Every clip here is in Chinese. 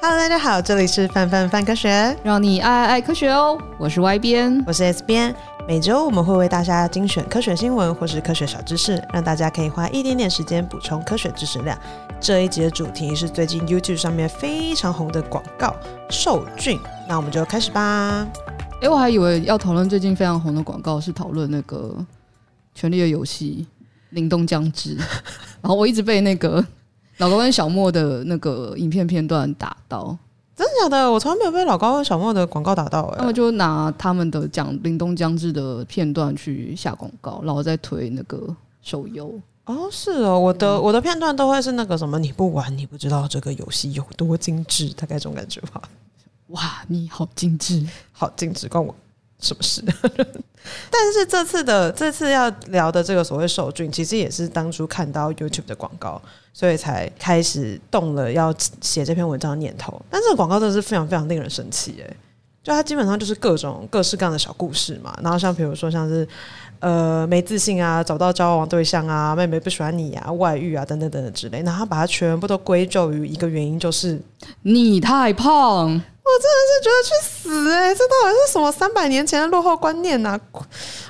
Hello，大家好，这里是范范范科学，让你爱爱爱科学哦。我是 Y 编，我是 S 编。每周我们会为大家精选科学新闻或是科学小知识，让大家可以花一点点时间补充科学知识量。这一集的主题是最近 YouTube 上面非常红的广告受菌，那我们就开始吧。哎，我还以为要讨论最近非常红的广告是讨论那个《权力的游戏》凛冬将至，然后我一直被那个。老高跟小莫的那个影片片段打到，真的假的？我从来没有被老高跟小莫的广告打到哎、欸。他们就拿他们的讲凛冬将至的片段去下广告，然后再推那个手游。哦，是哦，我的、嗯、我的片段都会是那个什么，你不玩你不知道这个游戏有多精致，大概这种感觉吧。哇，你好精致，好精致，关我什么事？但是这次的这次要聊的这个所谓受菌，其实也是当初看到 YouTube 的广告，所以才开始动了要写这篇文章的念头。但这个广告真的是非常非常令人生气哎！就它基本上就是各种各式各样的小故事嘛，然后像比如说像是呃没自信啊，找不到交往对象啊，妹妹不喜欢你啊，外遇啊等等等等之类，然后把它全部都归咎于一个原因，就是你太胖。我真的是觉得去死哎、这到底是什么三百年前的落后观念呐、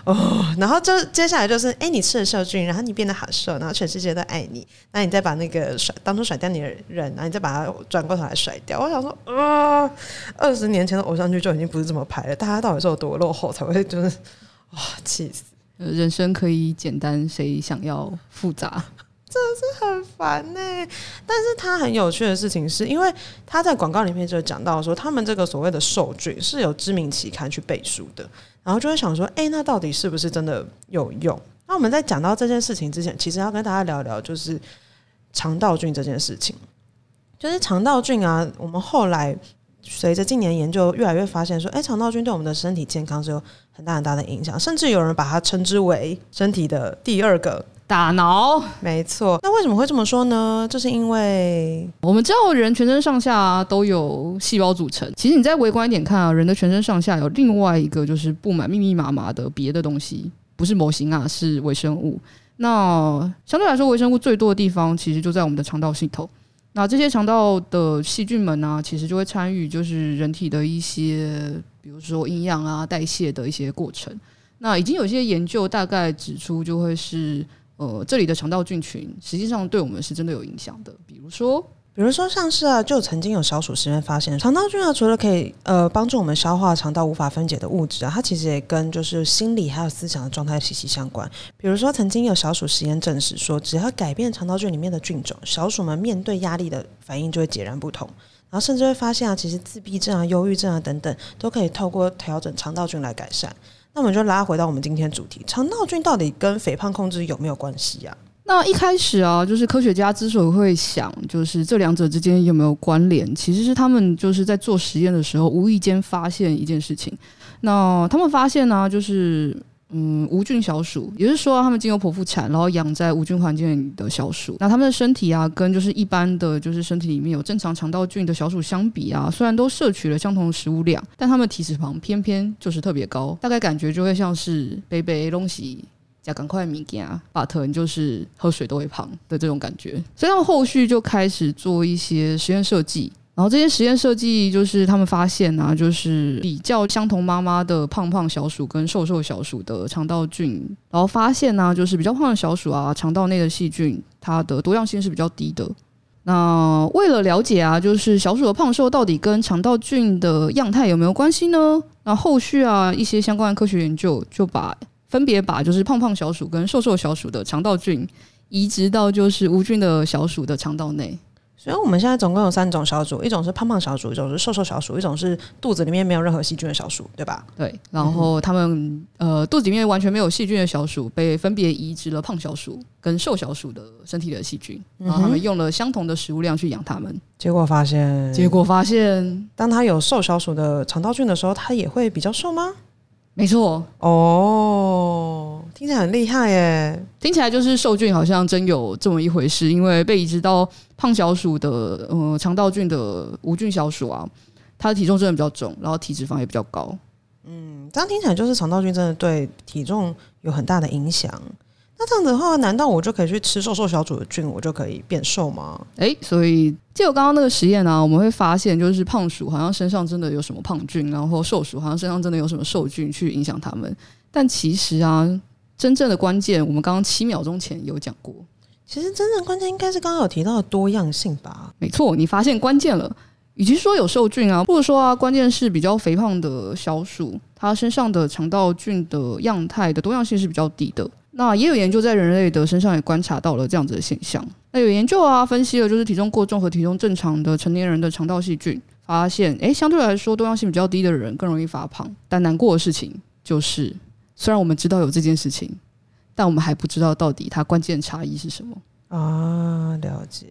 哦，然后就接下来就是，哎、你吃了受菌，然后你变得好瘦，然后全世界都爱你，那你再把那个甩当初甩掉你的人，然后你再把他转过头来甩掉。我想说，啊、呃，二十年前的偶像剧就已经不是这么拍了，大家到底是有多落后才会就是，哇，气死！人生可以简单，谁想要复杂？真的是很烦呢、但是他很有趣的事情是，因为他在广告里面就讲到说，他们这个所谓的受菌是有知名期刊去背书的，然后就会想说，哎、那到底是不是真的有用？那我们在讲到这件事情之前，其实要跟大家聊聊，就是肠道菌这件事情。就是肠道菌啊，我们后来随着近年研究越来越发现说，哎、欸，肠道菌对我们的身体健康是有很大很大的影响，甚至有人把它称之为身体的第二个。大脑，没错。那为什么会这么说呢？就是因为我们知道人全身上下都有细胞组成。其实你再微观一点看啊，人的全身上下有另外一个就是布满密密麻麻的别的东西，不是模型啊，是微生物。那相对来说，微生物最多的地方其实就在我们的肠道系统。那这些肠道的细菌们呢，其实就会参与就是人体的一些，比如说营养啊、代谢的一些过程。那已经有一些研究大概指出，就会是。呃，这里的肠道菌群实际上对我们是真的有影响的。比如说，比如说像是啊，就曾经有小鼠实验发现，肠道菌啊，除了可以呃帮助我们消化肠道无法分解的物质啊，它其实也跟就是心理还有思想的状态息息相关。比如说，曾经有小鼠实验证实说，只要改变肠道菌里面的菌种，小鼠们面对压力的反应就会截然不同。然后甚至会发现啊，其实自闭症啊、忧郁症啊等等，都可以透过调整肠道菌来改善。那我们就拉回到我们今天主题，肠道菌到底跟肥胖控制有没有关系呀？那一开始啊，就是科学家之所以会想，就是这两者之间有没有关联，其实是他们就是在做实验的时候，无意间发现一件事情。那他们发现呢、就是。嗯，无菌小鼠，也就是说，他们经由剖腹产，然后养在无菌环境里的小鼠，那他们的身体啊，跟就是一般的就是身体里面有正常肠道菌的小鼠相比啊，虽然都摄取了相同的食物量，但他们体脂肪偏偏就是特别高，大概感觉就会像是杯杯东西加赶快米加巴特，你就是喝水都会胖的这种感觉，所以他们后续就开始做一些实验设计。然后这些实验设计就是他们发现啊，就是比较相同妈妈的胖胖小鼠跟瘦瘦小鼠的肠道菌，然后发现呢、啊，就是比较胖的小鼠啊，肠道内的细菌它的多样性是比较低的。那为了了解啊，就是小鼠的胖瘦到底跟肠道菌的样态有没有关系呢？那后续啊，一些相关的科学研究就把分别把就是胖胖小鼠跟瘦瘦小鼠的肠道菌移植到就是无菌的小鼠的肠道内。所以我们现在总共有三种小鼠，一种是胖胖小鼠，一种是瘦瘦小鼠，一种是肚子里面没有任何细菌的小鼠，对吧？对。然后他们呃肚子里面完全没有细菌的小鼠，被分别移植了胖小鼠跟瘦小鼠的身体的细菌，然后他们用了相同的食物量去养它们，结果发现，结果发现，当它有瘦小鼠的肠道菌的时候，它也会比较瘦吗？没错。哦。听起来很厉害耶！听起来就是受菌好像真有这么一回事，因为被移植到胖小鼠的呃肠道菌的无菌小鼠啊，它的体重真的比较重，然后体脂肪也比较高。嗯，这样听起来就是肠道菌真的对体重有很大的影响。那这样子的话，难道我就可以去吃瘦瘦小组的菌，我就可以变瘦吗？哎，所以借我刚刚那个实验呢、啊，我们会发现，就是胖鼠好像身上真的有什么胖菌，然后瘦鼠好像身上真的有什么瘦菌去影响它们。但其实啊，真正的关键，我们刚刚七秒钟前有讲过。其实真正关键应该是刚刚有提到的多样性吧？没错，你发现关键了。与其说有瘦菌啊，不如说啊，关键是比较肥胖的小鼠，它身上的肠道菌的样态的多样性是比较低的。那也有研究在人类的身上也观察到了这样子的现象。那有研究啊，分析了就是体重过重和体重正常的成年人的肠道细菌，发现诶，相对来说多样性比较低的人更容易发胖。但难过的事情就是，虽然我们知道有这件事情，但我们还不知道到底它关键差异是什么啊？了解。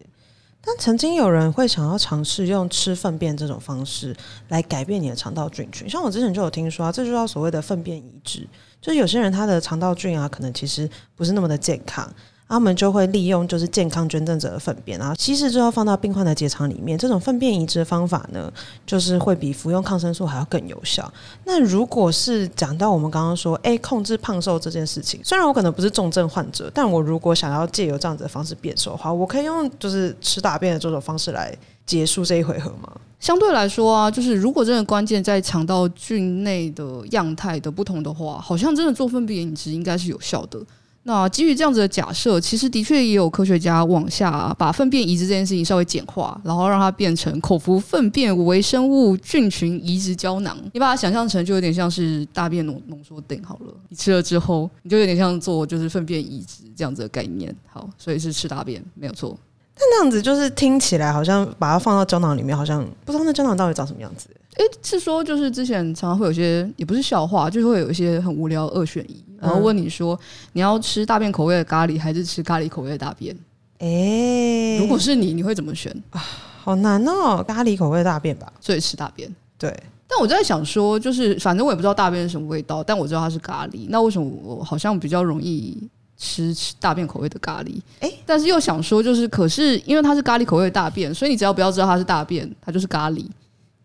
但曾经有人会想要尝试用吃粪便这种方式来改变你的肠道菌群，像我之前就有听说啊，这就叫所谓的粪便移植。就是有些人他的肠道菌啊，可能其实不是那么的健康，他们就会利用就是健康捐赠者的粪便，然后稀释之后放到病患的结肠里面。这种粪便移植的方法呢，就是会比服用抗生素还要更有效。那如果是讲到我们刚刚说，哎，控制胖瘦这件事情，虽然我可能不是重症患者，但我如果想要借由这样子的方式变瘦的话，我可以用就是吃大便的这种方式来结束这一回合吗？相对来说啊，就是如果真的关键在肠道菌内的样态的不同的话，好像真的做粪便移植应该是有效的。那基于这样子的假设，其实的确也有科学家往下、啊、把粪便移植这件事情稍微简化，然后让它变成口服粪便微生物菌群移植胶囊。你把它想象成就有点像是大便浓浓缩錠好了，你吃了之后，你就有点像做就是粪便移植这样子的概念。好，所以是吃大便没有错。但那样子就是听起来好像把它放到胶囊里面，好像不知道那胶囊到底长什么样子。诶、欸，是说就是之前常常会有些也不是笑话，就是会有一些很无聊二选一，然后问你说你要吃大便口味的咖喱还是吃咖喱口味的大便？诶、欸，如果是你，你会怎么选啊？好难哦，咖喱口味的大便吧，所以吃大便。对，但我在想说，就是反正我也不知道大便是什么味道，但我知道它是咖喱，那为什么我好像比较容易？吃吃大便口味的咖喱，哎、欸，但是又想说，就是可是因为它是咖喱口味的大便，所以你只要不要知道它是大便，它就是咖喱。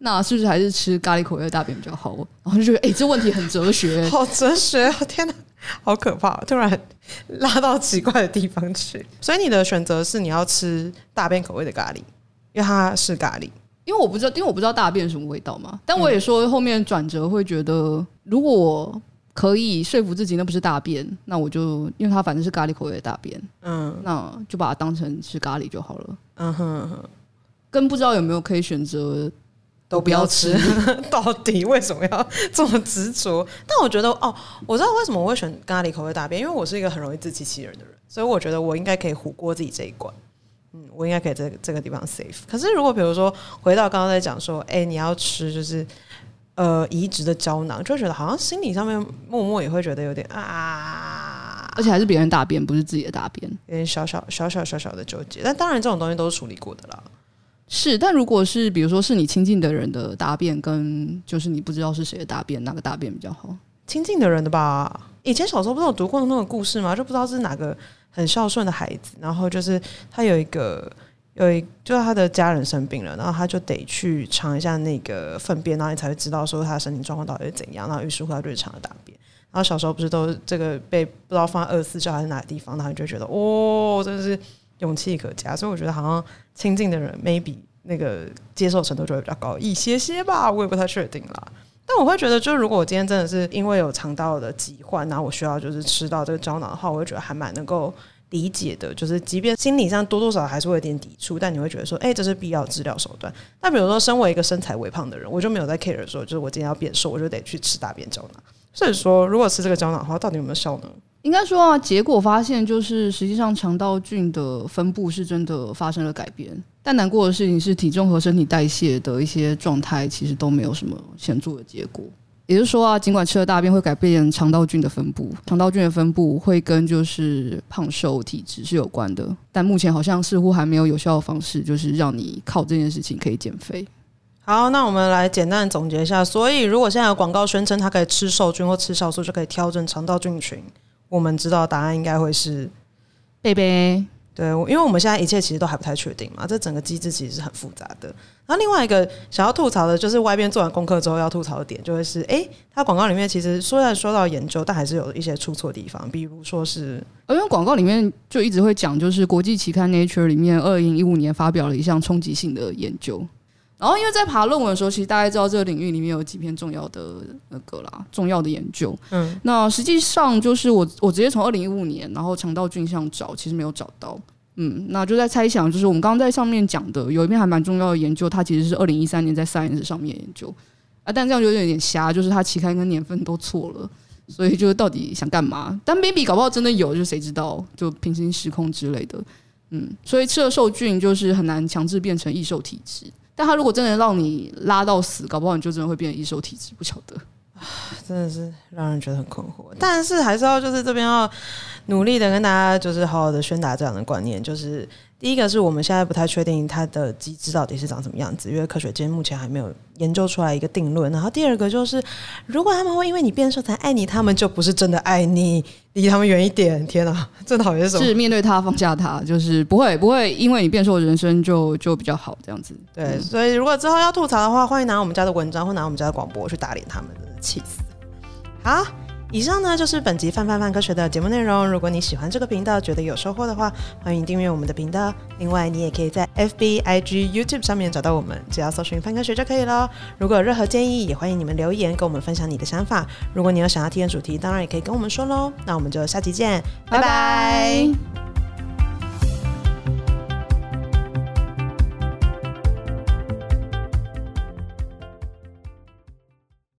那是不是还是吃咖喱口味的大便比较好？然后就觉得，哎、欸，这问题很哲学，好哲学，天哪，好可怕！突然拉到奇怪的地方去。所以你的选择是你要吃大便口味的咖喱，因为它是咖喱。因为我不知道，因为我不知道大便什么味道嘛。但我也说后面转折会觉得，如果我。可以说服自己那不是大便，那我就因为它反正是咖喱口味的大便，嗯，那就把它当成吃咖喱就好了。嗯哼，嗯哼，跟不知道有没有可以选择都不要吃，到底为什么要这么执着？但我觉得哦，我知道为什么我会选咖喱口味大便，因为我是一个很容易自欺欺人的人，所以我觉得我应该可以唬过自己这一关。嗯，我应该可以在这个地方 safe。可是如果比如说回到刚刚在讲说，哎、欸，你要吃就是。呃，移植的胶囊，就觉得好像心理上面默默也会觉得有点啊，而且还是别人大便，不是自己的大便，有点小小小小小小的纠结。但当然，这种东西都是处理过的啦。是，但如果是比如说是你亲近的人的大便，跟就是你不知道是谁的大便，哪个大便比较好？亲近的人的吧。以前小时候不是有读过那个故事吗？就不知道是哪个很孝顺的孩子，然后就是他有一个。有一，就是他的家人生病了，然后他就得去尝一下那个粪便，然后你才会知道说他的身体状况到底是怎样。然后于是乎他就尝了大便。然后小时候不是都这个被不知道放在二十四孝还是哪个地方，然后你就觉得哦，真的是勇气可嘉。所以我觉得好像亲近的人 maybe 那个接受程度就会比较高一些些吧，我也不太确定啦。但我会觉得，就是如果我今天真的是因为有肠道的疾患，然后我需要就是吃到这个胶囊的话，我会觉得还蛮能够。理解的，就是即便心理上多多少少还是会有点抵触，但你会觉得说，哎、这是必要治疗手段。那比如说，身为一个身材微胖的人，我就没有在 care 说，就是我今天要变瘦，我就得去吃大便胶囊。所以说，如果吃这个胶囊的话，到底有没有效呢？应该说啊，结果发现就是，实际上肠道菌的分布是真的发生了改变。但难过的事情是，体重和身体代谢的一些状态其实都没有什么显著的结果。也就是说啊，尽管吃了大便会改变肠道菌的分布，肠道菌的分布会跟就是胖瘦体质是有关的，但目前好像似乎还没有有效的方式，就是让你靠这件事情可以减肥。好，那我们来简单总结一下。所以，如果现在有广告宣称它可以吃瘦菌或吃酵素就可以调整肠道菌群，我们知道答案应该会是贝贝。对，因为我们现在一切其实都还不太确定嘛，这整个机制其实是很复杂的。然后另外一个想要吐槽的，就是外边做完功课之后要吐槽的点，就会是，哎，它广告里面其实虽然说到研究，但还是有一些出错的地方，比如说是，因为广告里面就一直会讲，就是国际期刊 Nature 里面二零一五年发表了一项冲击性的研究。然后因为在爬论文的时候，其实大家知道这个领域里面有几篇重要的那个啦，重要的研究。嗯，那实际上就是我我直接从二零一五年，然后肠道菌相找，其实没有找到。嗯，那就在猜想，就是我们刚刚在上面讲的有一篇还蛮重要的研究，它其实是二零一三年在 Science 上面研究啊，但这样就有点点瞎，就是它期刊跟年份都错了，所以就是到底想干嘛？但 maybe 搞不好真的有，就谁知道？就平行时空之类的。嗯，所以吃了受菌就是很难强制变成易瘦体质。但他如果真的让你拉到死，搞不好你就真的会变成易瘦体质，不晓得啊，真的是让人觉得很困惑。但是还是要就是这边要努力的跟大家就是好好的宣达这样的观念，就是。第一个是我们现在不太确定它的机制到底是长什么样子，因为科学界目前还没有研究出来一个定论。然后第二个就是，如果他们会因为你变瘦才爱你，他们就不是真的爱你，离他们远一点。天哪，这讨厌什么？是面对他放下他，就是不会不会因为你变瘦，人生就就比较好这样子。对，嗯、所以如果之后要吐槽的话，欢迎拿我们家的文章或拿我们家的广播去打脸他们，气死。好。以上呢就是本集范范范科学的节目内容。如果你喜欢这个频道，觉得有收获的话，欢迎订阅我们的频道。另外，你也可以在 FB、IG、YouTube 上面找到我们，只要搜寻“范科学”就可以喽。如果有任何建议，也欢迎你们留言跟我们分享你的想法。如果你有想要体验主题，当然也可以跟我们说喽。那我们就下期见，拜拜。